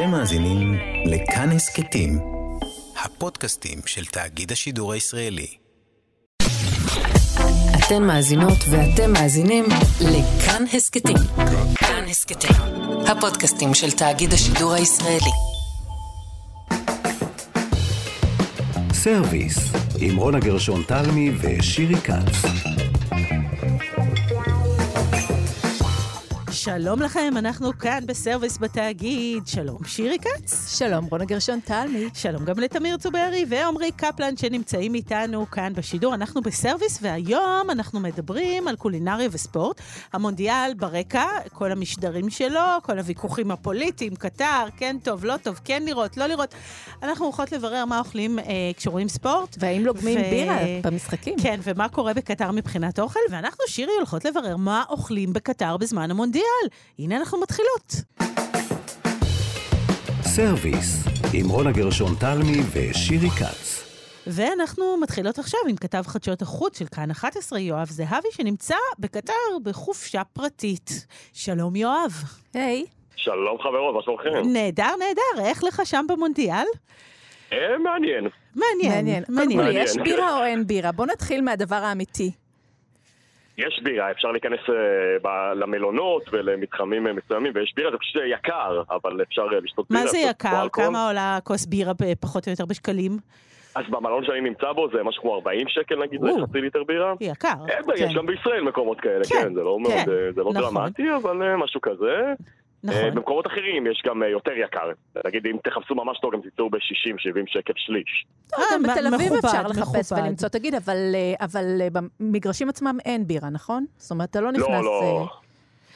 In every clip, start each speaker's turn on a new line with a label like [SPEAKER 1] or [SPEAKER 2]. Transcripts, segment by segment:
[SPEAKER 1] אתם מאזינים לכאן הסכתים, הפודקאסטים של תאגיד השידור הישראלי.
[SPEAKER 2] אתן מאזינות ואתם מאזינים לכאן הסכתים. כאן הסכתים, הפודקאסטים של תאגיד השידור הישראלי.
[SPEAKER 1] סרוויס, עם רונה גרשון תלמי ושירי כץ.
[SPEAKER 3] שלום לכם, אנחנו כאן בסרוויס בתאגיד. שלום, שירי כץ.
[SPEAKER 4] שלום, רונה גרשון תלמי.
[SPEAKER 3] שלום גם לתמיר צוברי ועמרי קפלן שנמצאים איתנו כאן בשידור. אנחנו בסרוויס, והיום אנחנו מדברים על קולינריה וספורט. המונדיאל ברקע, כל המשדרים שלו, כל הוויכוחים הפוליטיים, קטר, כן טוב, לא טוב, כן לראות, לא לראות. אנחנו הולכות לברר מה אוכלים אה, כשרואים ספורט.
[SPEAKER 4] והאם לוגמים ו... בירה במשחקים.
[SPEAKER 3] כן, ומה קורה בקטר מבחינת אוכל. ואנחנו, שירי, הולכות לברר מה אוכלים בקטר בזמן המונדיאל. הנה אנחנו מתחילות.
[SPEAKER 1] סרוויס, עם רונה גרשון תלמי ושירי כץ.
[SPEAKER 3] ואנחנו מתחילות עכשיו עם כתב חדשות החוץ של כאן 11, יואב זהבי, שנמצא בקטאר בחופשה פרטית. שלום, יואב.
[SPEAKER 4] היי. היי.
[SPEAKER 5] שלום חברות, מה שלומכם?
[SPEAKER 3] נהדר, נהדר. איך לך שם במונדיאל?
[SPEAKER 5] אה, מעניין.
[SPEAKER 3] מעניין, מעניין. מעניין.
[SPEAKER 4] יש בירה או אין בירה? בוא נתחיל מהדבר האמיתי.
[SPEAKER 5] יש בירה, אפשר להיכנס ב- למלונות ולמתחמים uh, מסוימים, ויש בירה, זה פשוט יקר, אבל אפשר לשתות בירה.
[SPEAKER 3] מה זה יקר? כמה עולה כוס בירה פחות או יותר בשקלים?
[SPEAKER 5] אז במלון שאני נמצא בו זה משהו כמו 40 שקל נגיד, זה חצי ליטר בירה.
[SPEAKER 3] יקר.
[SPEAKER 5] כן. יש גם בישראל מקומות כאלה, כן, כן זה לא, כן, לא נכון. דרמטי, אבל משהו כזה. נכון. במקומות אחרים יש גם יותר יקר. נגיד, אם תחפשו ממש טוב, גם תמצאו ב-60-70 שקל שליש.
[SPEAKER 4] גם בתל אביב אפשר לחפש ולמצוא. תגיד, אבל במגרשים עצמם אין בירה, נכון? זאת אומרת, אתה לא נכנס...
[SPEAKER 5] לא, לא.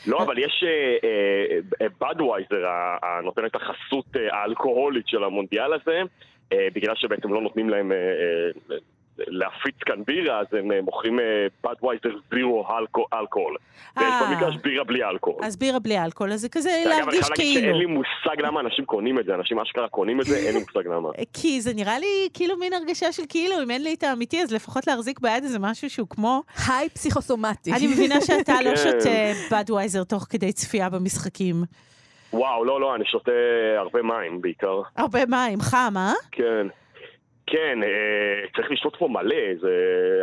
[SPEAKER 5] לא, אבל יש בדווייזר, הנותן את החסות האלכוהולית של המונדיאל הזה, בגלל שבעצם לא נותנים להם להפיץ כאן בירה, אז הם אה, מוכרים בדווייזר זירו אלכוהול. ויש
[SPEAKER 3] אה.
[SPEAKER 5] במגרש בירה בלי אלכוהול.
[SPEAKER 3] אז בירה בלי אלכוהול, אז זה כזה להרגיש כאילו.
[SPEAKER 5] שאין לי מושג למה אנשים קונים את זה, אנשים אשכרה קונים את זה, אין לי מושג למה.
[SPEAKER 3] כי זה נראה לי כאילו מין הרגשה של כאילו, אם אין לי את האמיתי, אז לפחות להחזיק ביד איזה משהו שהוא כמו...
[SPEAKER 4] היי פסיכוסומטי.
[SPEAKER 3] אני מבינה שאתה לא כן. שותה בדווייזר תוך כדי צפייה במשחקים.
[SPEAKER 5] וואו, לא, לא, אני שותה הרבה מים בעיקר.
[SPEAKER 3] הרבה מים, חם, אה?
[SPEAKER 5] כן. כן, אה, צריך לשתות פה מלא, זה...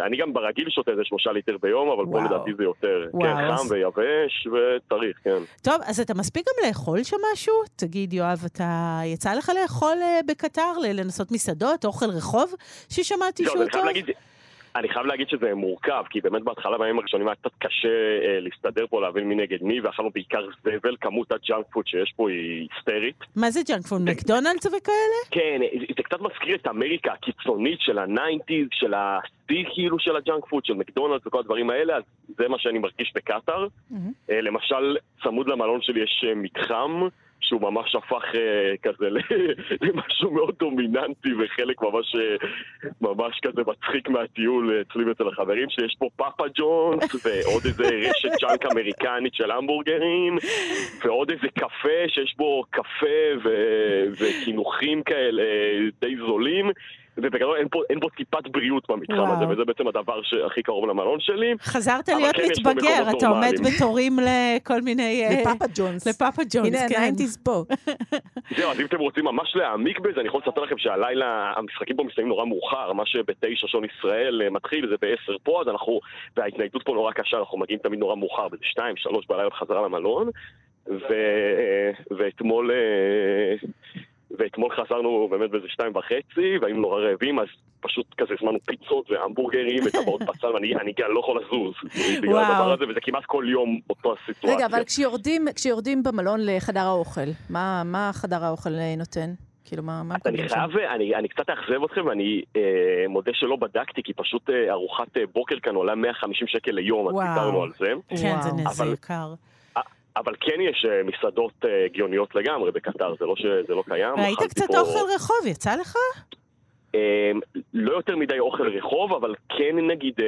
[SPEAKER 5] אני גם ברגיל שותה איזה שלושה ליטר ביום, אבל וואו. פה לדעתי זה יותר. וואו, כן, חם אז... ויבש, וצריך, כן.
[SPEAKER 3] טוב, אז אתה מספיק גם לאכול שם משהו? תגיד, יואב, אתה... יצא לך לאכול אה, בקטר, לנסות מסעדות, אוכל רחוב, ששמעתי שהוא טוב?
[SPEAKER 5] להגיד... אני חייב להגיד שזה מורכב, כי באמת בהתחלה בימים הראשונים היה קצת קשה אה, להסתדר פה, להבין מי נגד מי, ואכלנו בעיקר זבל, כמות הג'אנק פוד שיש פה היא היסטרית.
[SPEAKER 3] מה זה ג'אנק פוד? מקדונלדס וכאלה?
[SPEAKER 5] כן, זה, זה קצת מזכיר את אמריקה הקיצונית של ה nineties, של השיא כאילו של הג'אנק פוד, של מקדונלדס וכל הדברים האלה, אז זה מה שאני מרגיש בקטאר. Mm-hmm. אה, למשל, צמוד למלון שלי יש אה, מתחם. שהוא ממש הפך אה, כזה למשהו מאוד דומיננטי וחלק ממש, אה, ממש כזה מצחיק מהטיול אצלי אצל החברים שיש פה פאפה ג'ונס ועוד איזה רשת ג'אנק אמריקנית של המבורגרים ועוד איזה קפה שיש בו קפה וקינוחים כאלה די זולים ובגדול אין פה, אין פה טיפת בריאות במתחם וואו. הזה, וזה בעצם הדבר שהכי קרוב למלון שלי.
[SPEAKER 3] חזרת להיות כן מתבגר, אתה עומד בתורים לכל מיני...
[SPEAKER 4] אה, לפאפה ג'ונס.
[SPEAKER 3] לפאפה ג'ונס,
[SPEAKER 4] הנה, כן. הנה ה nineties פה.
[SPEAKER 5] זהו, אז אם אתם רוצים ממש להעמיק בזה, אני יכול לספר לכם שהלילה, המשחקים פה מסתיימים נורא מאוחר, מה שבתשע שעון ישראל אה, מתחיל, זה בעשר פה, אז אנחנו, וההתניידות פה נורא קשה, אנחנו מגיעים תמיד נורא מאוחר, באיזה שתיים, שלוש בלילה בחזרה למלון, ו... אה, ואתמול... ואתמול חזרנו באמת באיזה שתיים וחצי, והיינו נורא רעבים, אז פשוט כזה הזמנו פיצות והמבורגרים וטבעות בצל, ואני אני לא יכול לזוז בגלל הדבר הזה, וזה כמעט כל יום אותו הסיטואציה.
[SPEAKER 4] רגע, אבל כשיורדים, כשיורדים במלון לחדר האוכל, מה, מה חדר האוכל נותן? כאילו, מה, מה
[SPEAKER 5] אני חייב, אני, אני קצת אאכזב אתכם, ואני אה, מודה שלא בדקתי, כי פשוט אה, ארוחת אה, בוקר כאן עולה 150 שקל ליום, אז דיברנו על זה.
[SPEAKER 3] כן, וואו. זה יקר.
[SPEAKER 5] אבל כן יש אה, מסעדות הגיוניות אה, לגמרי בקטר, זה לא שזה לא קיים.
[SPEAKER 3] ראית קצת פה... אוכל רחוב, יצא לך?
[SPEAKER 5] אמ, לא יותר מדי אוכל רחוב, אבל כן נגיד אה,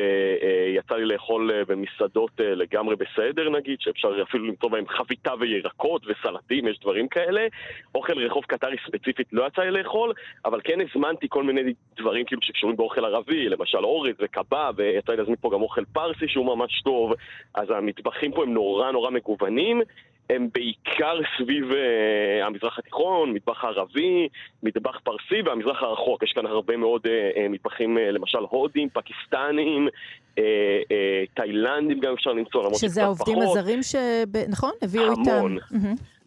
[SPEAKER 5] אה, יצא לי לאכול אה, במסעדות לגמרי בסדר נגיד, שאפשר אפילו למצוא בהם חביתה וירקות וסלטים, יש דברים כאלה. אוכל רחוב קטרי ספציפית לא יצא לי לאכול, אבל כן הזמנתי כל מיני דברים כאילו שקשורים באוכל ערבי, למשל אורז וקבב, ויצא לי להזמין פה גם אוכל פרסי שהוא ממש טוב, אז המטבחים פה הם נורא נורא מגוונים. הם בעיקר סביב uh, המזרח התיכון, מטבח ערבי, מטבח פרסי והמזרח הרחוק. יש כאן הרבה מאוד uh, מטבחים, uh, למשל הודים, פקיסטנים, uh, uh, תאילנדים גם אפשר למצוא, למרות
[SPEAKER 4] פחות. שזה העובדים הזרים ש... נכון? הביאו
[SPEAKER 5] המון.
[SPEAKER 4] איתם.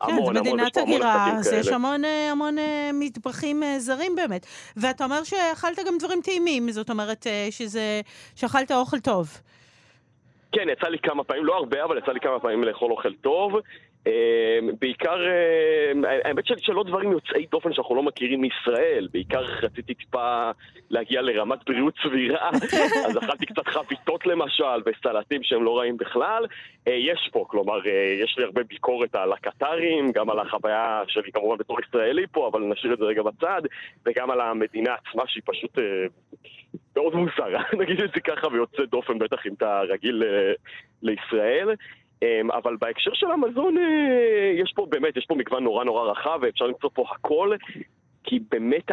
[SPEAKER 5] המון.
[SPEAKER 3] כן, זה מדינת הגירה, אז יש המון, המון מטבחים זרים באמת. ואתה אומר שאכלת גם דברים טעימים, זאת אומרת שזה, שאכלת אוכל טוב.
[SPEAKER 5] כן, יצא לי כמה פעמים, לא הרבה, אבל יצא לי כמה פעמים לאכול אוכל טוב. אמ, בעיקר, אמ, האמת שלא דברים יוצאי דופן שאנחנו לא מכירים מישראל, בעיקר רציתי טיפה להגיע לרמת בריאות סבירה, אז אכלתי קצת חביתות למשל, וסלטים שהם לא רעים בכלל. אה, יש פה, כלומר, אה, יש לי הרבה ביקורת על הקטרים, גם על החוויה שלי כמובן בתור ישראלי פה, אבל נשאיר את זה רגע בצד, וגם על המדינה עצמה שהיא פשוט אה, מאוד מוזרה, נגיד את זה ככה, ויוצא דופן בטח אם אתה רגיל לישראל. אמ, אבל בהקשר של המזון, אה, יש פה באמת, יש פה מגוון נורא נורא רחב, ואפשר למצוא פה הכל, כי באמת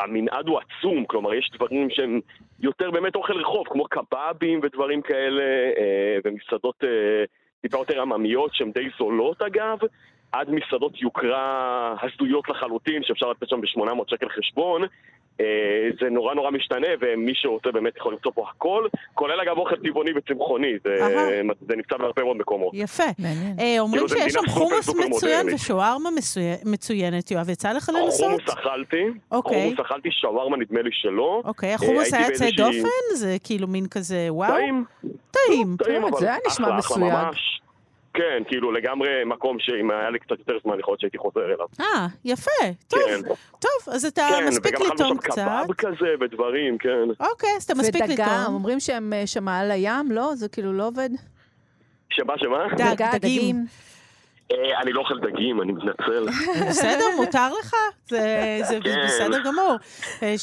[SPEAKER 5] המנעד הוא עצום, כלומר יש דברים שהם יותר באמת אוכל רחוב, כמו קבבים ודברים כאלה, אה, ומסעדות אה, טיפה יותר עממיות שהן די זולות אגב, עד מסעדות יוקרה הזויות לחלוטין, שאפשר לתת שם ב-800 שקל חשבון, אה, זה נורא נורא משתנה, ומי שרוצה באמת יכול למצוא פה הכל, כולל אגב אוכל טבעוני וצמחוני, זה, זה נמצא בהרבה מאוד מקומות.
[SPEAKER 3] יפה. אה, אומרים כאילו, שיש שם חומוס מצוין ושווארמה מצוינת, יואב, יצא לך לנסות?
[SPEAKER 5] חומוס אכלתי, אוקיי. חומוס אכלתי, שווארמה נדמה לי שלא.
[SPEAKER 3] אוקיי, אה, החומוס היה יוצא דופן? זה כאילו מין כזה וואו?
[SPEAKER 5] טעים.
[SPEAKER 3] טעים.
[SPEAKER 4] זה היה נשמע מסויג.
[SPEAKER 5] כן, כאילו לגמרי מקום שאם היה לי קצת יותר זמן, יכול להיות שהייתי חוזר אליו.
[SPEAKER 3] אה, יפה, טוב. כן. טוב, אז אתה
[SPEAKER 5] כן,
[SPEAKER 3] מספיק לטעום קצת.
[SPEAKER 5] כן, וגם אכלנו שם קבב כזה ודברים, כן.
[SPEAKER 3] אוקיי, אז אתה מספיק לטעום.
[SPEAKER 4] ודגה, אומרים שהם אה, שם על הים, לא? זה כאילו לא עובד?
[SPEAKER 5] שמה, שמה?
[SPEAKER 3] דג, דגים.
[SPEAKER 5] אה, אני לא אוכל דגים, אני מתנצל.
[SPEAKER 3] בסדר, מותר לך, זה כן. בסדר גמור. אה,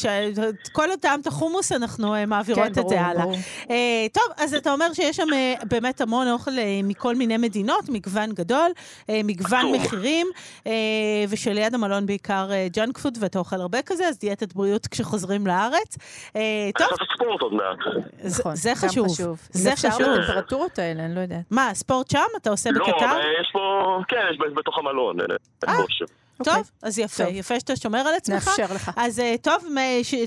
[SPEAKER 3] כל עוד טעמת חומוס, אנחנו אה, מעבירות כן, את זה הלאה. טוב, אז אתה אומר שיש שם באמת המון אוכל מכל מיני מדינות, מגוון גדול, מגוון מחירים, ושליד המלון בעיקר ג'אנק פוד, ואתה אוכל הרבה כזה, אז דיאטת בריאות כשחוזרים לארץ.
[SPEAKER 5] טוב. ספורט עוד מעט.
[SPEAKER 4] נכון,
[SPEAKER 3] זה חשוב.
[SPEAKER 4] זה חשוב. אפשר בטמפרטורות האלה, אני לא יודעת.
[SPEAKER 3] מה, ספורט שם? אתה עושה
[SPEAKER 5] לא,
[SPEAKER 3] בקטר?
[SPEAKER 5] לא, יש פה... כן, יש בתוך המלון,
[SPEAKER 3] אה, טוב, אוקיי. אז יפה, יפה שאתה שומר על עצמך.
[SPEAKER 4] נאפשר לך.
[SPEAKER 3] אז אה, טוב,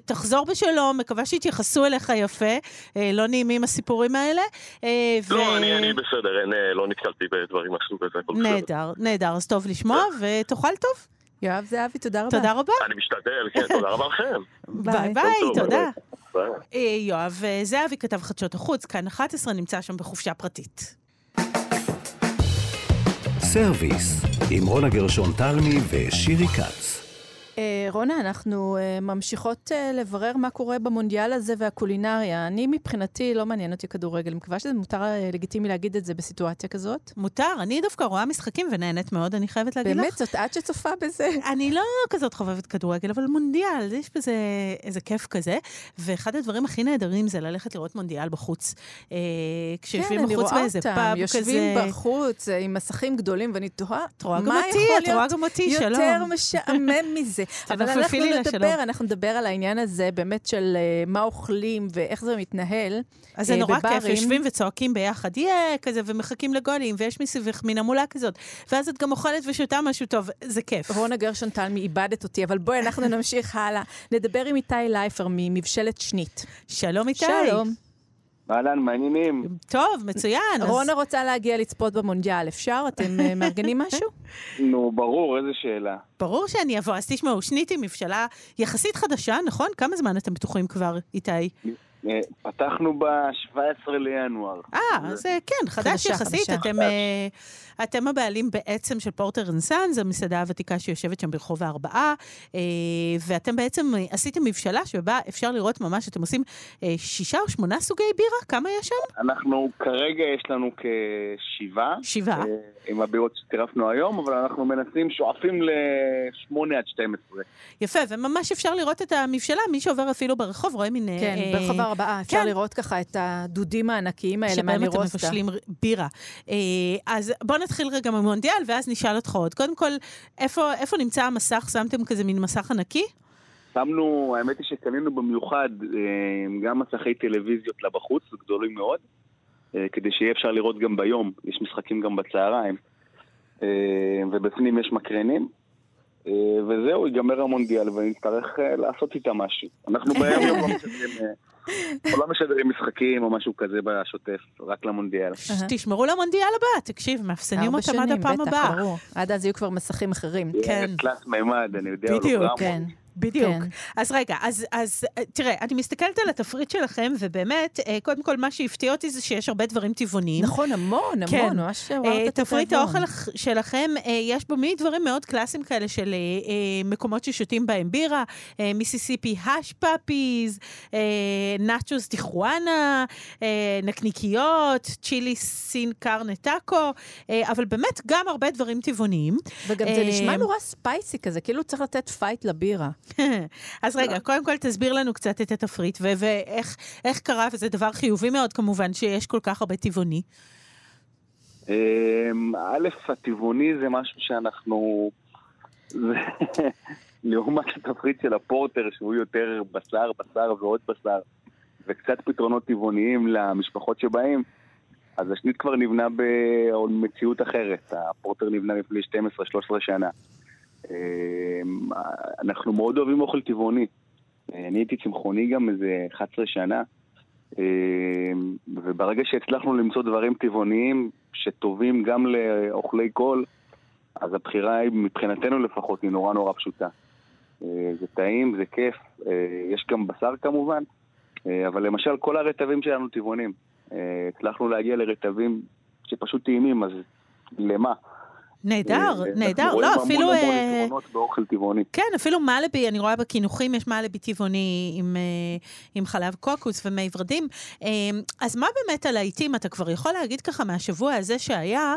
[SPEAKER 3] תחזור בשלום, מקווה שיתייחסו אליך יפה. אה, לא נעימים הסיפורים האלה.
[SPEAKER 5] לא, אני בסדר, לא נתקלתי בדברים מהסוג הזה.
[SPEAKER 3] נהדר, נהדר, אז טוב לשמוע, ותאכל טוב.
[SPEAKER 4] יואב זהבי, תודה רבה.
[SPEAKER 3] תודה רבה.
[SPEAKER 5] אני משתדל, כן, תודה רבה לכם.
[SPEAKER 3] ביי ביי, תודה. יואב זהבי כתב חדשות החוץ, כאן 11, נמצא שם בחופשה פרטית.
[SPEAKER 1] סרוויס, עם רונה גרשון תלמי ושירי כץ.
[SPEAKER 4] אה, רונה, אנחנו אה, ממשיכות אה, לברר מה קורה במונדיאל הזה והקולינריה. אני מבחינתי, לא מעניין אותי כדורגל. מקווה שזה מותר לגיטימי להגיד את זה בסיטואציה כזאת.
[SPEAKER 3] מותר, אני דווקא רואה משחקים ונהנית מאוד, אני חייבת להגיד
[SPEAKER 4] באמת?
[SPEAKER 3] לך.
[SPEAKER 4] באמת? זאת את שצופה בזה?
[SPEAKER 3] אני לא כזאת חובבת כדורגל, אבל מונדיאל, יש בזה איזה כיף כזה. ואחד הדברים הכי נהדרים זה ללכת לראות מונדיאל בחוץ.
[SPEAKER 4] כשיושבים כן, בחוץ באיזה פאב כזה. יושבים בחוץ עם מסכים גדולים, ואני תוהה, מה יכול להיות יותר משעמם מזה? אבל אנחנו נדבר, אנחנו נדבר על העניין הזה באמת של uh, מה אוכלים ואיך זה מתנהל.
[SPEAKER 3] אז זה uh, נורא בברים. כיף, יושבים וצועקים ביחד, יהיה כזה, ומחכים לגולים, ויש מסביבך מין המולה כזאת. ואז את גם אוכלת ושותה משהו טוב, זה כיף.
[SPEAKER 4] רונה גרשון טלמי איבדת אותי, אבל בואי אנחנו נמשיך הלאה. נדבר עם איתי לייפר ממבשלת שנית.
[SPEAKER 3] שלום איתי.
[SPEAKER 4] שלום.
[SPEAKER 6] אהלן, מעניינים.
[SPEAKER 3] טוב, מצוין.
[SPEAKER 4] רונה רוצה להגיע לצפות במונדיאל, אפשר? אתם אה, מארגנים משהו?
[SPEAKER 6] נו, ברור, איזה שאלה.
[SPEAKER 3] ברור שאני אבוא. אז תשמעו, שניתי מבשלה יחסית חדשה, נכון? כמה זמן אתם בטוחים כבר, איתי?
[SPEAKER 6] אה, פתחנו ב-17 לינואר.
[SPEAKER 3] אה, אז אה, כן, חדש יחסית. אתם, אה, אתם הבעלים בעצם של פורטר אנסן, זו המסעדה הוותיקה שיושבת שם ברחוב הארבעה, ואתם בעצם עשיתם מבשלה שבה אפשר לראות ממש, אתם עושים שישה או שמונה סוגי בירה? כמה יש שם?
[SPEAKER 6] אנחנו, כרגע יש לנו כשבעה.
[SPEAKER 3] שבעה.
[SPEAKER 6] עם הבירות שצירפנו היום, אבל אנחנו מנסים, שואפים ל-8 עד 12.
[SPEAKER 3] יפה, וממש אפשר לראות את המבשלה, מי שעובר אפילו ברחוב רואה מין...
[SPEAKER 4] כן, ברחוב ארבעה, אפשר כן. לראות ככה את הדודים הענקיים האלה מהנירוסטה.
[SPEAKER 3] שבהם אתם מבשלים בירה. אה, אז בואו נתחיל רגע ממונדיאל, ואז נשאל אותך עוד. קודם כל, איפה, איפה נמצא המסך? שמתם כזה מין מסך ענקי?
[SPEAKER 6] שמנו, האמת היא שקנינו במיוחד אה, גם מסכי טלוויזיות לבחוץ, גדולים מאוד. כדי שיהיה אפשר לראות גם ביום, יש משחקים גם בצהריים, ובפנים יש מקרנים, וזהו, ייגמר המונדיאל ונצטרך לעשות איתה משהו. אנחנו ביום יום לא משדרים... אנחנו לא משדרים משחקים או משהו כזה בשוטף, רק למונדיאל.
[SPEAKER 3] תשמרו למונדיאל הבא, תקשיב, מאפסנים אותם עד הפעם הבאה.
[SPEAKER 4] עד אז יהיו כבר מסכים אחרים.
[SPEAKER 6] כן. תלת מימד, אני יודע.
[SPEAKER 3] בדיוק, כן. בדיוק. כן. אז רגע, אז, אז תראה, אני מסתכלת על התפריט שלכם, ובאמת, אה, קודם כל, מה שהפתיע אותי זה שיש הרבה דברים טבעוניים.
[SPEAKER 4] נכון, המון, המון, כן. ממש
[SPEAKER 3] עברת את התיאבון. תפריט האוכל שלכם, אה, יש בו מיני דברים מאוד קלאסיים כאלה של אה, מקומות ששותים בהם בירה, מיסיסיפי hush puppies, נאצ'וס טיחואנה, נקניקיות, chili sin carne טאקו, אבל באמת גם הרבה דברים טבעוניים.
[SPEAKER 4] וגם זה נשמע נורא spicy כזה, כאילו צריך לתת fight לבירה.
[SPEAKER 3] אז רגע, קודם כל תסביר לנו קצת את התפריט, ואיך קרה, וזה דבר חיובי מאוד כמובן, שיש כל כך הרבה טבעוני.
[SPEAKER 6] אמ, א', הטבעוני זה משהו שאנחנו... לעומת התפריט של הפורטר, שהוא יותר בשר, בשר ועוד בשר, וקצת פתרונות טבעוניים למשפחות שבאים, אז השנית כבר נבנה במציאות אחרת. הפורטר נבנה לפני 12-13 שנה. אמ, אנחנו מאוד אוהבים אוכל טבעוני. אני הייתי צמחוני גם איזה 11 שנה, אמ, וברגע שהצלחנו למצוא דברים טבעוניים שטובים גם לאוכלי קול, אז הבחירה היא, מבחינתנו לפחות, היא נורא נורא פשוטה. אה, זה טעים, זה כיף, אה, יש גם בשר כמובן, אה, אבל למשל כל הרטבים שלנו טבעונים. הצלחנו להגיע לרטבים שפשוט טעימים, אז למה?
[SPEAKER 3] נהדר, אה, נהדר. לא, אפילו...
[SPEAKER 6] אנחנו רואים המון המון יתרונות באוכל טבעוני.
[SPEAKER 3] כן, אפילו מלבי, אני רואה בקינוחים, יש מלבי טבעוני עם, אה, עם חלב קוקוס ומי ורדים. אה, אז מה באמת הלהיטים? אתה כבר יכול להגיד ככה מהשבוע הזה שהיה,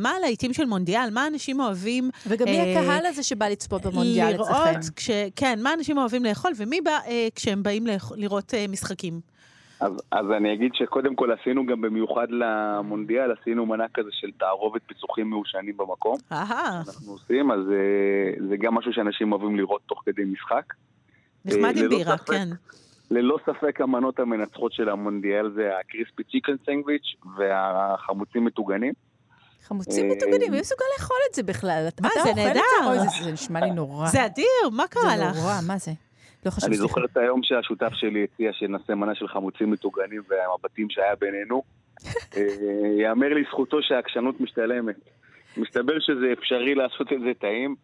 [SPEAKER 3] מה הלהיטים של מונדיאל? מה אנשים אוהבים...
[SPEAKER 4] וגם מי הקהל הזה שבא לצפות במונדיאל אצלכם?
[SPEAKER 3] כש, כן, מה אנשים אוהבים לאכול, ומי בא כשהם באים לראות משחקים?
[SPEAKER 6] אז, אז אני אגיד שקודם כל עשינו גם במיוחד למונדיאל, עשינו מנה כזה של תערובת פיצוחים מעושנים במקום.
[SPEAKER 3] אהה.
[SPEAKER 6] אנחנו עושים, אז אה, זה גם משהו שאנשים אוהבים לראות תוך כדי משחק.
[SPEAKER 3] נחמד עם אה, בירה, ספק, כן.
[SPEAKER 6] ללא ספק המנות המנצחות של המונדיאל זה הקריספי צ'יקן סנגוויץ' והחמוצים מטוגנים.
[SPEAKER 4] חמוצים אה, מטוגנים, מי מסוגל לאכול את זה בכלל?
[SPEAKER 3] מה, זה נהדר.
[SPEAKER 4] זה נשמע לי נורא.
[SPEAKER 3] זה אדיר, מה קרה לך?
[SPEAKER 4] זה נורא, מה זה?
[SPEAKER 6] לא חשוב, אני זוכר את היום שהשותף שלי הציע שנעשה מנה של חמוצים מטוגנים והמבטים שהיה בינינו. אה, יאמר לזכותו שהעקשנות משתלמת. מסתבר שזה אפשרי לעשות את זה טעים.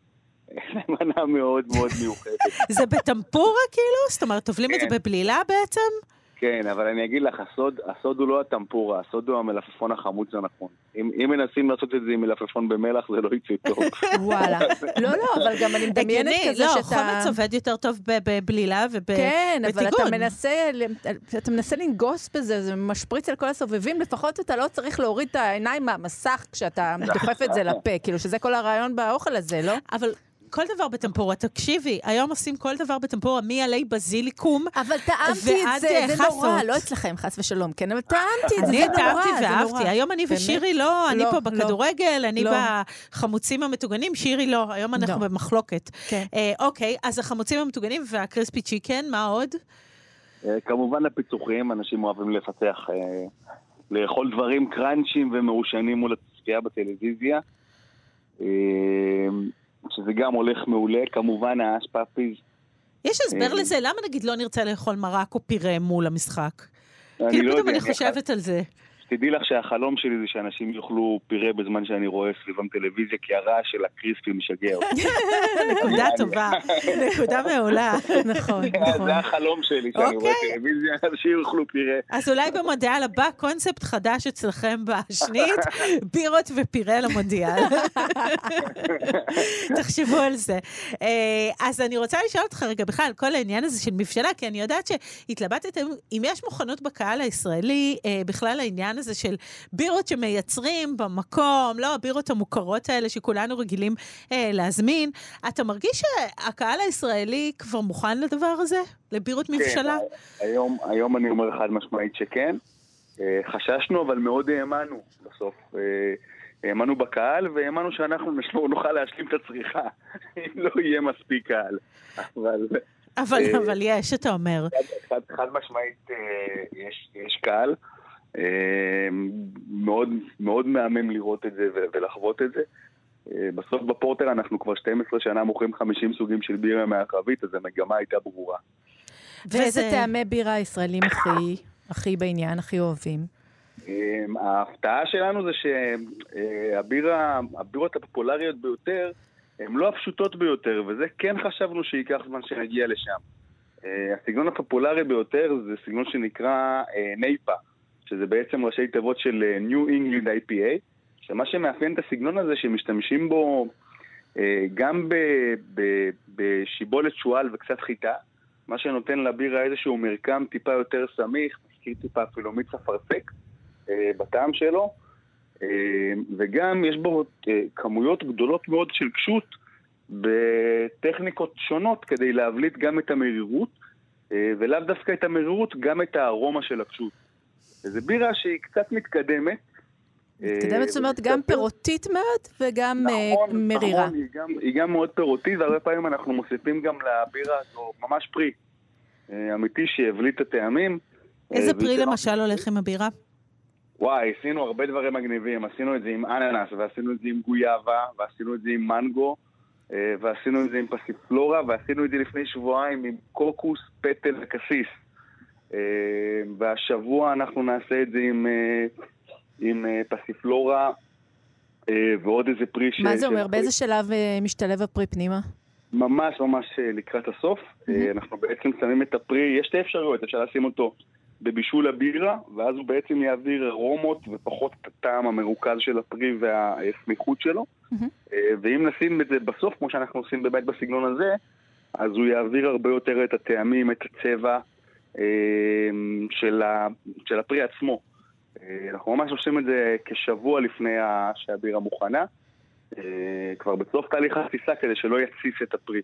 [SPEAKER 6] מנה מאוד מאוד מיוחדת.
[SPEAKER 3] זה בטמפורה כאילו? זאת אומרת, טובלים את זה כן. בבלילה בעצם?
[SPEAKER 6] כן, אבל אני אגיד לך, הסוד, הסוד הוא לא הטמפורה, הסוד הוא המלפפון החמוץ הנכון. אם, אם מנסים לעשות את זה עם מלפפון במלח, זה לא יצא טוב.
[SPEAKER 4] וואלה. לא, לא, אבל גם אני מדמיינת כזה
[SPEAKER 3] לא,
[SPEAKER 4] שאתה...
[SPEAKER 3] לא, חומץ עובד יותר טוב בבלילה ובטיגון.
[SPEAKER 4] כן, אבל אתה מנסה, אתה מנסה לנגוס בזה, זה משפריץ על כל הסובבים, לפחות אתה לא צריך להוריד את העיניים מהמסך כשאתה דוחף את זה לפה, כאילו שזה כל הרעיון באוכל הזה, לא?
[SPEAKER 3] אבל כל דבר בטמפורה. תקשיבי, היום עושים כל דבר בטמפורה, מעלי בזיליקום
[SPEAKER 4] אבל טעמתי את זה, זה נורא, לא אצלכם, חס ושלום, כן, אבל טעמתי את זה, זה נורא,
[SPEAKER 3] זה נורא. אני טעמתי ואהבתי. היום אני ושירי לא, אני לא, פה לא. בכדורגל, אני לא. בחמוצים המטוגנים, שירי לא, היום אנחנו במחלוקת. כן. אה, אוקיי, אז החמוצים המטוגנים והקריספי צ'יקן, מה עוד?
[SPEAKER 6] אה, כמובן הפיצוחים, אנשים אוהבים לפתח, אה, לאכול דברים קראנצ'ים ומעושנים מול הצפייה בטלוויזיה. שזה גם הולך מעולה, כמובן האש פאפיז.
[SPEAKER 3] יש הסבר אה, לזה? למה נגיד לא נרצה לאכול מרק או פירה מול המשחק? כאילו פתאום אני חושבת על זה.
[SPEAKER 6] שתדעי לך שהחלום שלי זה שאנשים יאכלו פירה בזמן שאני רואה סביבם טלוויזיה, כי הרעש של הקריספי משגע אותי.
[SPEAKER 3] נקודה טובה, נקודה מעולה, נכון, נכון.
[SPEAKER 6] זה החלום שלי, שאני רואה אוקיי. טלוויזיה, אנשים יאכלו פירה.
[SPEAKER 3] אז אולי במונדיאל הבא קונספט חדש אצלכם בשנית, בירות ופירה למונדיאל. תחשבו על זה. אה, אז אני רוצה לשאול אותך רגע בכלל, כל העניין הזה של מבשלה, כי אני יודעת שהתלבטתם, אם יש מוכנות בקהל הישראלי, אה, בכלל העניין העניין הזה של בירות שמייצרים במקום, לא הבירות המוכרות האלה שכולנו רגילים אה, להזמין. אתה מרגיש שהקהל הישראלי כבר מוכן לדבר הזה? לבירות כן, מבשלה?
[SPEAKER 6] כן, היום, היום אני אומר חד משמעית שכן. אה, חששנו, אבל מאוד האמנו בסוף. אה, האמנו בקהל, והאמנו שאנחנו נוכל להשלים את הצריכה, אם לא יהיה מספיק קהל. אבל...
[SPEAKER 3] אבל, אה, אבל יש, אתה אומר.
[SPEAKER 6] חד, חד, חד משמעית יש, יש קהל. מאוד, מאוד מהמם לראות את זה ולחוות את זה. בסוף בפורטר אנחנו כבר 12 שנה מוכרים 50 סוגים של בירה מהערבית, אז המגמה הייתה ברורה.
[SPEAKER 4] ואיזה טעמי בירה ישראלים הכי, הכי בעניין, הכי אוהבים?
[SPEAKER 6] ההפתעה שלנו זה שהבירות הפופולריות ביותר הן לא הפשוטות ביותר, וזה כן חשבנו שייקח זמן שנגיע לשם. הסגנון הפופולרי ביותר זה סגנון שנקרא נייפה, שזה בעצם ראשי תיבות של New England IPA, שמה שמאפיין את הסגנון הזה שמשתמשים בו גם בשיבולת שועל וקצת חיטה, מה שנותן לבירה איזשהו מרקם טיפה יותר סמיך, מזכיר טיפה אפילו מיץ אפרסק בטעם שלו, וגם יש בו כמויות גדולות מאוד של קשות בטכניקות שונות כדי להבליט גם את המרירות, ולאו דווקא את המרירות, גם את הארומה של הקשות. זו בירה שהיא קצת מתקדמת.
[SPEAKER 4] מתקדמת, זאת אומרת, גם פירותית מאוד וגם נכון, מרירה.
[SPEAKER 6] נכון, היא גם, היא גם מאוד פירותית, והרבה פעמים אנחנו מוסיפים גם לבירה הזו ממש פרי אמיתי שהבליט את הטעמים.
[SPEAKER 3] איזה פרי למשל הולך עם הבירה?
[SPEAKER 6] וואי, עשינו הרבה דברים מגניבים. עשינו את זה עם אננס, ועשינו את זה עם גויאבה, ועשינו את זה עם מנגו, ועשינו את זה עם פסיפלורה, ועשינו את זה לפני שבועיים עם קוקוס, פטל וקסיס. והשבוע אנחנו נעשה את זה עם, עם פסיפלורה ועוד איזה פרי ש...
[SPEAKER 4] מה זה אומר? באיזה שלב משתלב הפרי פנימה?
[SPEAKER 6] ממש ממש לקראת הסוף. אנחנו בעצם שמים את הפרי, יש שתי אפשרויות, אפשר לשים אותו בבישול הבירה, ואז הוא בעצם יעביר ארומות ופחות את הטעם המרוכז של הפרי והסמיכות שלו. Mm-hmm. ואם נשים את זה בסוף, כמו שאנחנו עושים באמת בסגנון הזה, אז הוא יעביר הרבה יותר את הטעמים, את הצבע של, ה... של הפרי עצמו. אנחנו ממש עושים את זה כשבוע לפני שהבירה מוכנה, כבר בסוף תהליך התסיסה כדי שלא יתסיס את הפרי,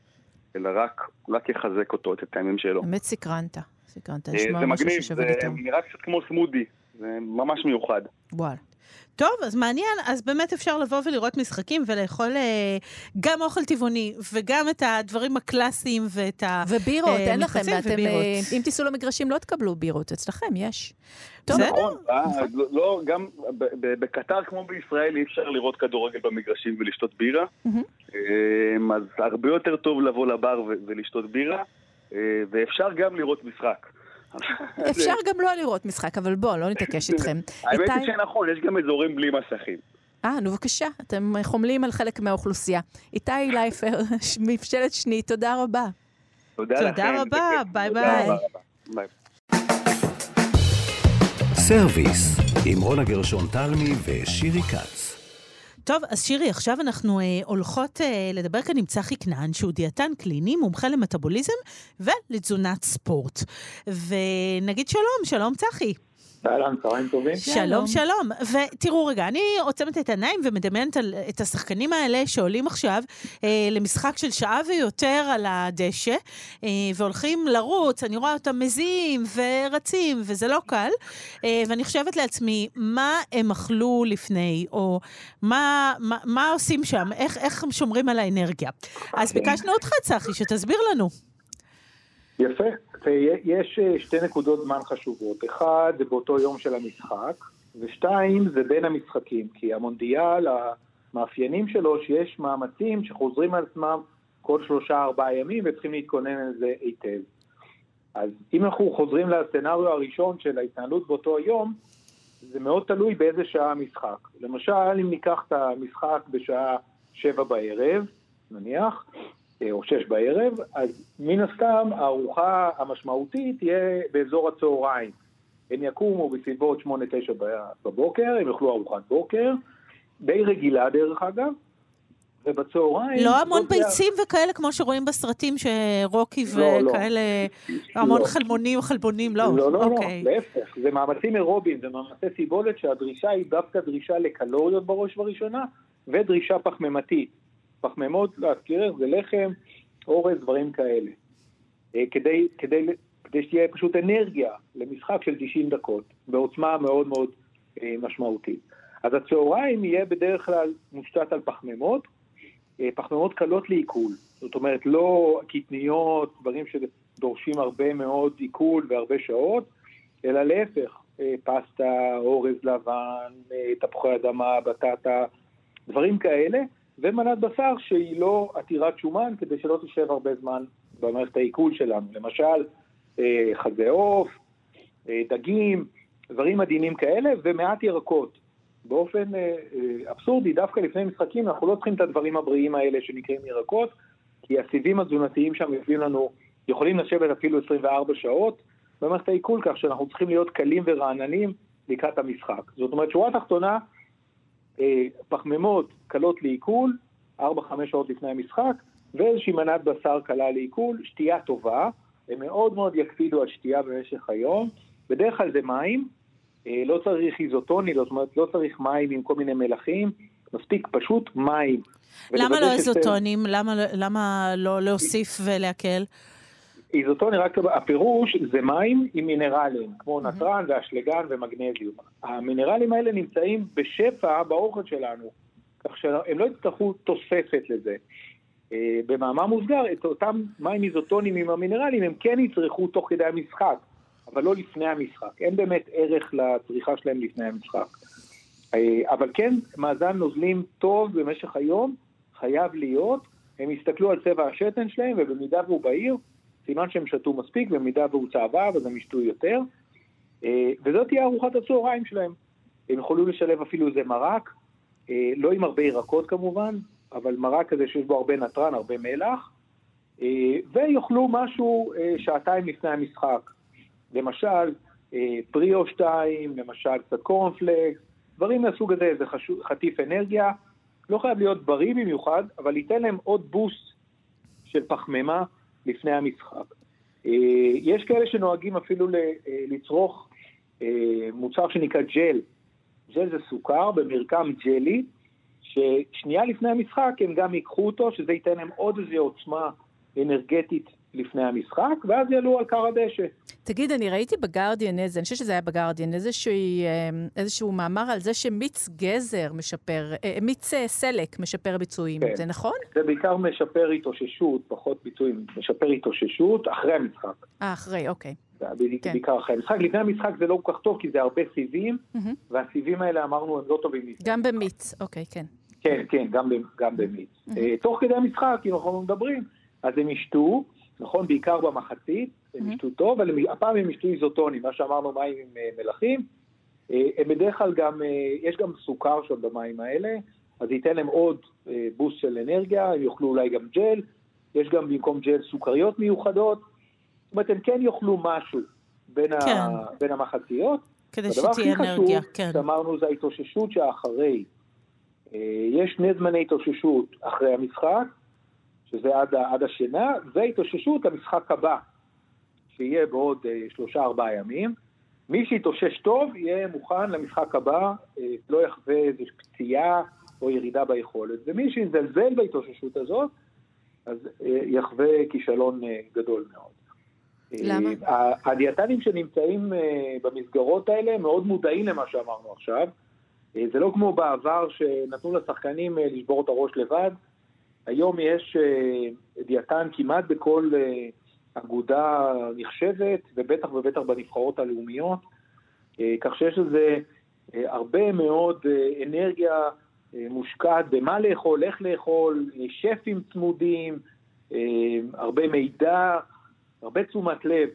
[SPEAKER 6] אלא רק, רק יחזק אותו, את הטעמים שלו.
[SPEAKER 4] באמת סקרנת. סקרנת לשמוע משהו ששווה
[SPEAKER 6] לטעום. זה מגניב, זה נראה קצת כמו סמודי, זה ממש מיוחד.
[SPEAKER 4] וואלה.
[SPEAKER 3] טוב, אז מעניין, אז באמת אפשר לבוא ולראות משחקים ולאכול אה, גם אוכל טבעוני וגם את הדברים הקלאסיים ואת ה...
[SPEAKER 4] ובירות, אה, אין לכם, אתם, אה, אם תיסעו למגרשים לא תקבלו בירות, אצלכם יש.
[SPEAKER 6] טוב, נכון, אה, לא, לא, גם בקטאר כמו בישראל אי אפשר לראות כדורגל במגרשים ולשתות בירה, אז הרבה יותר טוב לבוא לבר ולשתות בירה. ואפשר גם לראות משחק.
[SPEAKER 4] אפשר גם לא לראות משחק, אבל בואו, לא נתעקש איתכם.
[SPEAKER 6] האמת היא שנכון, יש גם אזורים בלי מסכים.
[SPEAKER 4] אה, נו בבקשה, אתם חומלים על חלק מהאוכלוסייה. איתי לייפר, מבשלת שני, תודה רבה.
[SPEAKER 6] תודה לכם.
[SPEAKER 3] תודה רבה, ביי ביי.
[SPEAKER 1] סרוויס, עם רונה גרשון תלמי ושירי כץ.
[SPEAKER 3] טוב, אז שירי, עכשיו אנחנו אה, הולכות אה, לדבר כאן עם צחי כנען, שהוא דיאטן קליני, מומחה למטאבוליזם ולתזונת ספורט. ונגיד שלום, שלום צחי.
[SPEAKER 7] אהלן, צהריים טובים.
[SPEAKER 3] שלום, שלום. ותראו רגע, אני עוצמת את העיניים ומדמיינת את השחקנים האלה שעולים עכשיו אה, למשחק של שעה ויותר על הדשא, אה, והולכים לרוץ, אני רואה אותם מזיעים ורצים, וזה לא קל. אה, ואני חושבת לעצמי, מה הם אכלו לפני, או מה, מה, מה עושים שם, איך, איך הם שומרים על האנרגיה. אז ביקשנו אותך, צחי, שתסביר לנו.
[SPEAKER 7] יפה. יש אה, שתי נקודות זמן חשובות. אחד, זה באותו יום של המשחק, ושתיים, זה בין המשחקים. כי המונדיאל, המאפיינים שלו, שיש מאמצים שחוזרים על עצמם כל שלושה ארבעה ימים וצריכים להתכונן לזה היטב. אז אם אנחנו חוזרים לסצנריו הראשון של ההתנהלות באותו היום, זה מאוד תלוי באיזה שעה המשחק. למשל, אם ניקח את המשחק בשעה שבע בערב, נניח, או שש בערב, אז מן הסתם הארוחה המשמעותית תהיה באזור הצהריים. הם יקומו בסביבות שמונה, תשע בבוקר, הם יאכלו ארוחת בוקר, די רגילה דרך אגב, ובצהריים...
[SPEAKER 3] לא המון ביצים היה... וכאלה כמו שרואים בסרטים שרוקי לא, לא. וכאלה, לא. המון לא. חלמונים, חלבונים, לא.
[SPEAKER 7] לא, לא, אוקיי. לא, להפך, זה מאמצים אירובים, זה מאמצי סיבולת שהדרישה היא דווקא דרישה לקלוריות בראש ובראשונה, ודרישה פחמימתית. פחמימות, להזכיר, זה לחם, אורז, דברים כאלה. אה, כדי, כדי, כדי שתהיה פשוט אנרגיה למשחק של 90 דקות, בעוצמה מאוד מאוד אה, משמעותית. אז הצהריים יהיה בדרך כלל מושתת על פחמימות, אה, פחמימות קלות לעיכול. זאת אומרת, לא קטניות, דברים שדורשים הרבה מאוד עיכול והרבה שעות, אלא להפך, פסטה, אורז לבן, תפוחי אדמה, בטטה, דברים כאלה, ומנת בשר שהיא לא עתירת שומן כדי שלא תשב הרבה זמן במערכת העיכול שלנו. למשל, חזה עוף, דגים, דברים עדינים כאלה, ומעט ירקות. באופן אבסורדי, דווקא לפני משחקים אנחנו לא צריכים את הדברים הבריאים האלה שנקראים ירקות, כי הסיבים התזונתיים שם יושבים לנו, יכולים לשבת אפילו 24 שעות במערכת העיכול, כך שאנחנו צריכים להיות קלים ורעננים לקראת המשחק. זאת אומרת, שורה תחתונה, אה, פחמימות קלות לעיכול, 4-5 שעות לפני המשחק, ואיזושהי מנת בשר קלה לעיכול, שתייה טובה, הם מאוד מאוד יקפידו על שתייה במשך היום, בדרך כלל זה מים, אה, לא צריך איזוטוני, זאת אומרת לא צריך מים עם כל מיני מלחים, מספיק פשוט מים.
[SPEAKER 3] למה לא איזוטונים? למה, למה לא להוסיף ולהקל?
[SPEAKER 7] איזוטוני, רק הפירוש זה מים עם מינרלים, כמו נתרן ואשלגן ומגנזיום. המינרלים האלה נמצאים בשפע באוכל שלנו, כך שהם לא יצטרכו תוספת לזה. אה, במאמר מוסגר, את אותם מים איזוטונים עם המינרלים הם כן יצרכו תוך כדי המשחק, אבל לא לפני המשחק. אין באמת ערך לצריכה שלהם לפני המשחק. אה, אבל כן, מאזן נוזלים טוב במשך היום חייב להיות, הם יסתכלו על צבע השתן שלהם, ובמידה והוא בהיר, סימן שהם שתו מספיק, במידה והוא צהבה, אז הם ישתו יותר. אה, וזאת תהיה ארוחת הצהריים שלהם. הם יכולו לשלב אפילו איזה מרק, אה, לא עם הרבה ירקות כמובן, אבל מרק כזה שיש בו הרבה נתרן, הרבה מלח, ויאכלו משהו שעתיים לפני המשחק. למשל, פרי או שתיים, למשל קצת קורנפלקס, דברים מהסוג הזה, זה חשוב, חטיף אנרגיה, לא חייב להיות בריא במיוחד, אבל ייתן להם עוד בוסט של פחמימה לפני המשחק. אה, יש כאלה שנוהגים אפילו אה, לצרוך אה, מוצר שנקרא ג'ל. ג'ל זה סוכר במרקם ג'לי, ששנייה לפני המשחק הם גם ייקחו אותו, שזה ייתן להם עוד איזו עוצמה אנרגטית לפני המשחק, ואז יעלו על קר הדשא.
[SPEAKER 4] תגיד, אני ראיתי בגרדיאן איזה, אני חושבת שזה היה בגרדיאן, איזשהו, אמ, איזשהו מאמר על זה שמיץ גזר משפר, אה, מיץ אה, סלק משפר ביצועים, כן. זה נכון?
[SPEAKER 7] זה בעיקר משפר התאוששות, פחות ביצועים, משפר התאוששות אחרי המשחק.
[SPEAKER 4] אה, אחרי, אוקיי.
[SPEAKER 7] כן. בעיקר אחרי המשחק. לפני המשחק זה לא כל כך טוב, כי זה הרבה סיבים, mm-hmm. והסיבים האלה, אמרנו, הם לא טובים.
[SPEAKER 4] גם במיץ, אוקיי, כן.
[SPEAKER 7] כן, כן, גם, גם במיץ. Mm-hmm. תוך כדי המשחק, אם אנחנו מדברים, אז הם ישתו, נכון? בעיקר במחצית, הם. ישתו טוב, אבל הפעם הם ישתו איזוטונים, מה שאמרנו מים עם uh, מלחים. Uh, הם בדרך כלל גם, uh, יש גם סוכר שם במים האלה, אז ייתן להם עוד בוסט של אנרגיה, הם יאכלו אולי גם ג'ל, יש גם במקום ג'ל סוכריות מיוחדות. זאת אומרת, הם כן יאכלו משהו בין, כן. ה, בין המחציות.
[SPEAKER 3] כדי שתהיה אנרגיה,
[SPEAKER 7] כן. הדבר הכי חשוב, שאמרנו, זה ההתאוששות שאחרי. יש שני זמני התאוששות אחרי המשחק, שזה עד, עד השינה, והתאוששות למשחק הבא, שיהיה בעוד אה, שלושה ארבעה ימים. מי שיתאושש טוב יהיה מוכן למשחק הבא, אה, לא יחווה איזו פציעה או ירידה ביכולת. ומי שיזלזל בהתאוששות הזאת, אז אה, יחווה כישלון גדול מאוד.
[SPEAKER 4] למה?
[SPEAKER 7] הדיאטנים שנמצאים במסגרות האלה מאוד מודעים למה שאמרנו עכשיו. זה לא כמו בעבר שנתנו לשחקנים לשבור את הראש לבד. היום יש uh, דיאטן כמעט בכל uh, אגודה נחשבת, ובטח ובטח בנבחרות הלאומיות, uh, כך שיש לזה הרבה מאוד אנרגיה מושקעת במה לאכול, איך לאכול, שפים צמודים, הרבה מידע, הרבה תשומת לב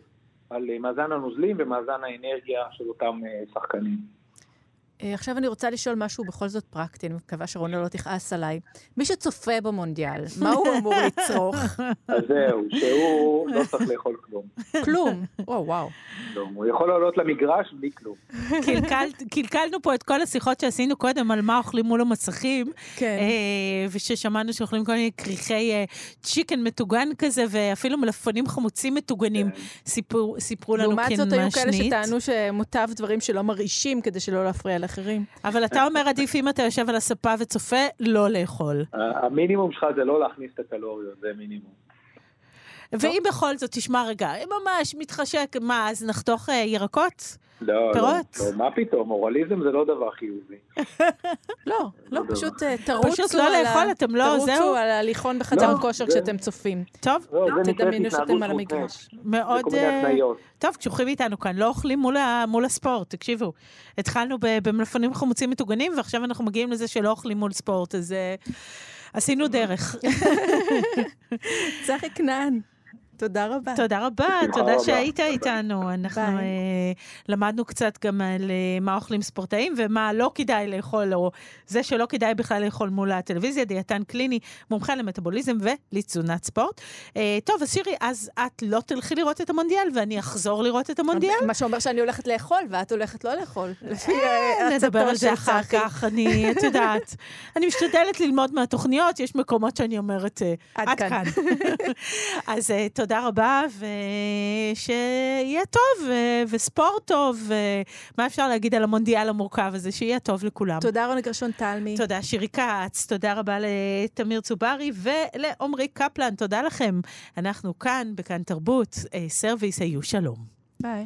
[SPEAKER 7] על מאזן הנוזלים ומאזן האנרגיה של אותם שחקנים.
[SPEAKER 4] אה, עכשיו אני רוצה לשאול משהו בכל זאת פרקטי, אני מקווה שרונה לא תכעס עליי. מי שצופה במונדיאל, מה הוא אמור לצרוך?
[SPEAKER 7] אז זהו, שהוא לא צריך לאכול כלום.
[SPEAKER 4] כלום? וואו, וואו.
[SPEAKER 7] הוא יכול לעלות למגרש בלי כלום.
[SPEAKER 3] קלקלנו פה את כל השיחות שעשינו קודם על מה אוכלים מול המסכים,
[SPEAKER 4] כן.
[SPEAKER 3] אה, וששמענו שאוכלים כל מיני כריכי צ'יקן אה, מטוגן כזה, ואפילו מלפפונים חמוצים מטוגנים, כן. סיפרו לנו
[SPEAKER 4] כן לעומת זאת, היו כאלה שטענו שמוטב דברים שלא מרעישים כדי שלא להפריע אחרים.
[SPEAKER 3] אבל אתה אומר, עדיף אם אתה יושב על הספה וצופה, לא לאכול.
[SPEAKER 7] המינימום שלך זה לא להכניס את הקלוריות, זה מינימום.
[SPEAKER 3] ואם בכל זאת, תשמע רגע, אם ממש מתחשק, מה, אז נחתוך אה, ירקות?
[SPEAKER 7] לא, פירות? לא, לא, מה פתאום, אוראליזם זה לא דבר חיובי.
[SPEAKER 4] לא, לא, פשוט אה, תרוצו
[SPEAKER 3] פשוט לא לאכול, אתם לא, זהו?
[SPEAKER 4] תרוצו על ההליכון בחדר לא, כושר כשאתם צופים.
[SPEAKER 3] טוב.
[SPEAKER 4] תדמיינו שאתם על המגרש.
[SPEAKER 3] מאוד... אה, טוב, קשוחים איתנו כאן, לא אוכלים מול הספורט, תקשיבו. התחלנו במלפונים חמוצים מטוגנים, ועכשיו אנחנו מגיעים לזה שלא אוכלים מול ספורט, אז אה, עשינו דרך.
[SPEAKER 4] צחי כנען. תודה רבה.
[SPEAKER 3] תודה רבה, תודה שהיית איתנו. אנחנו uh, למדנו קצת גם על uh, מה אוכלים ספורטאים ומה לא כדאי לאכול, או זה שלא כדאי בכלל לאכול מול הטלוויזיה, דיאטן קליני, מומחה למטאבוליזם ולתזונת ספורט. Uh, טוב, אז שירי, אז את לא תלכי לראות את המונדיאל, ואני אחזור לראות את המונדיאל?
[SPEAKER 4] מה שאומר שאני הולכת לאכול, ואת הולכת לא לאכול.
[SPEAKER 3] נדבר על זה אחר כך, אני, את יודעת, אני משתדלת ללמוד מהתוכניות, יש מקומות שאני אומרת, עד כאן. אז תודה. תודה רבה, ושיהיה טוב, וספורט טוב, ומה אפשר להגיד על המונדיאל המורכב הזה? שיהיה טוב לכולם.
[SPEAKER 4] תודה רוני גרשון תלמי.
[SPEAKER 3] תודה שירי כץ, תודה רבה לתמיר צוברי ולעומרי קפלן, תודה לכם. אנחנו כאן, בכאן תרבות, אה, סרוויס, היו שלום.
[SPEAKER 4] ביי.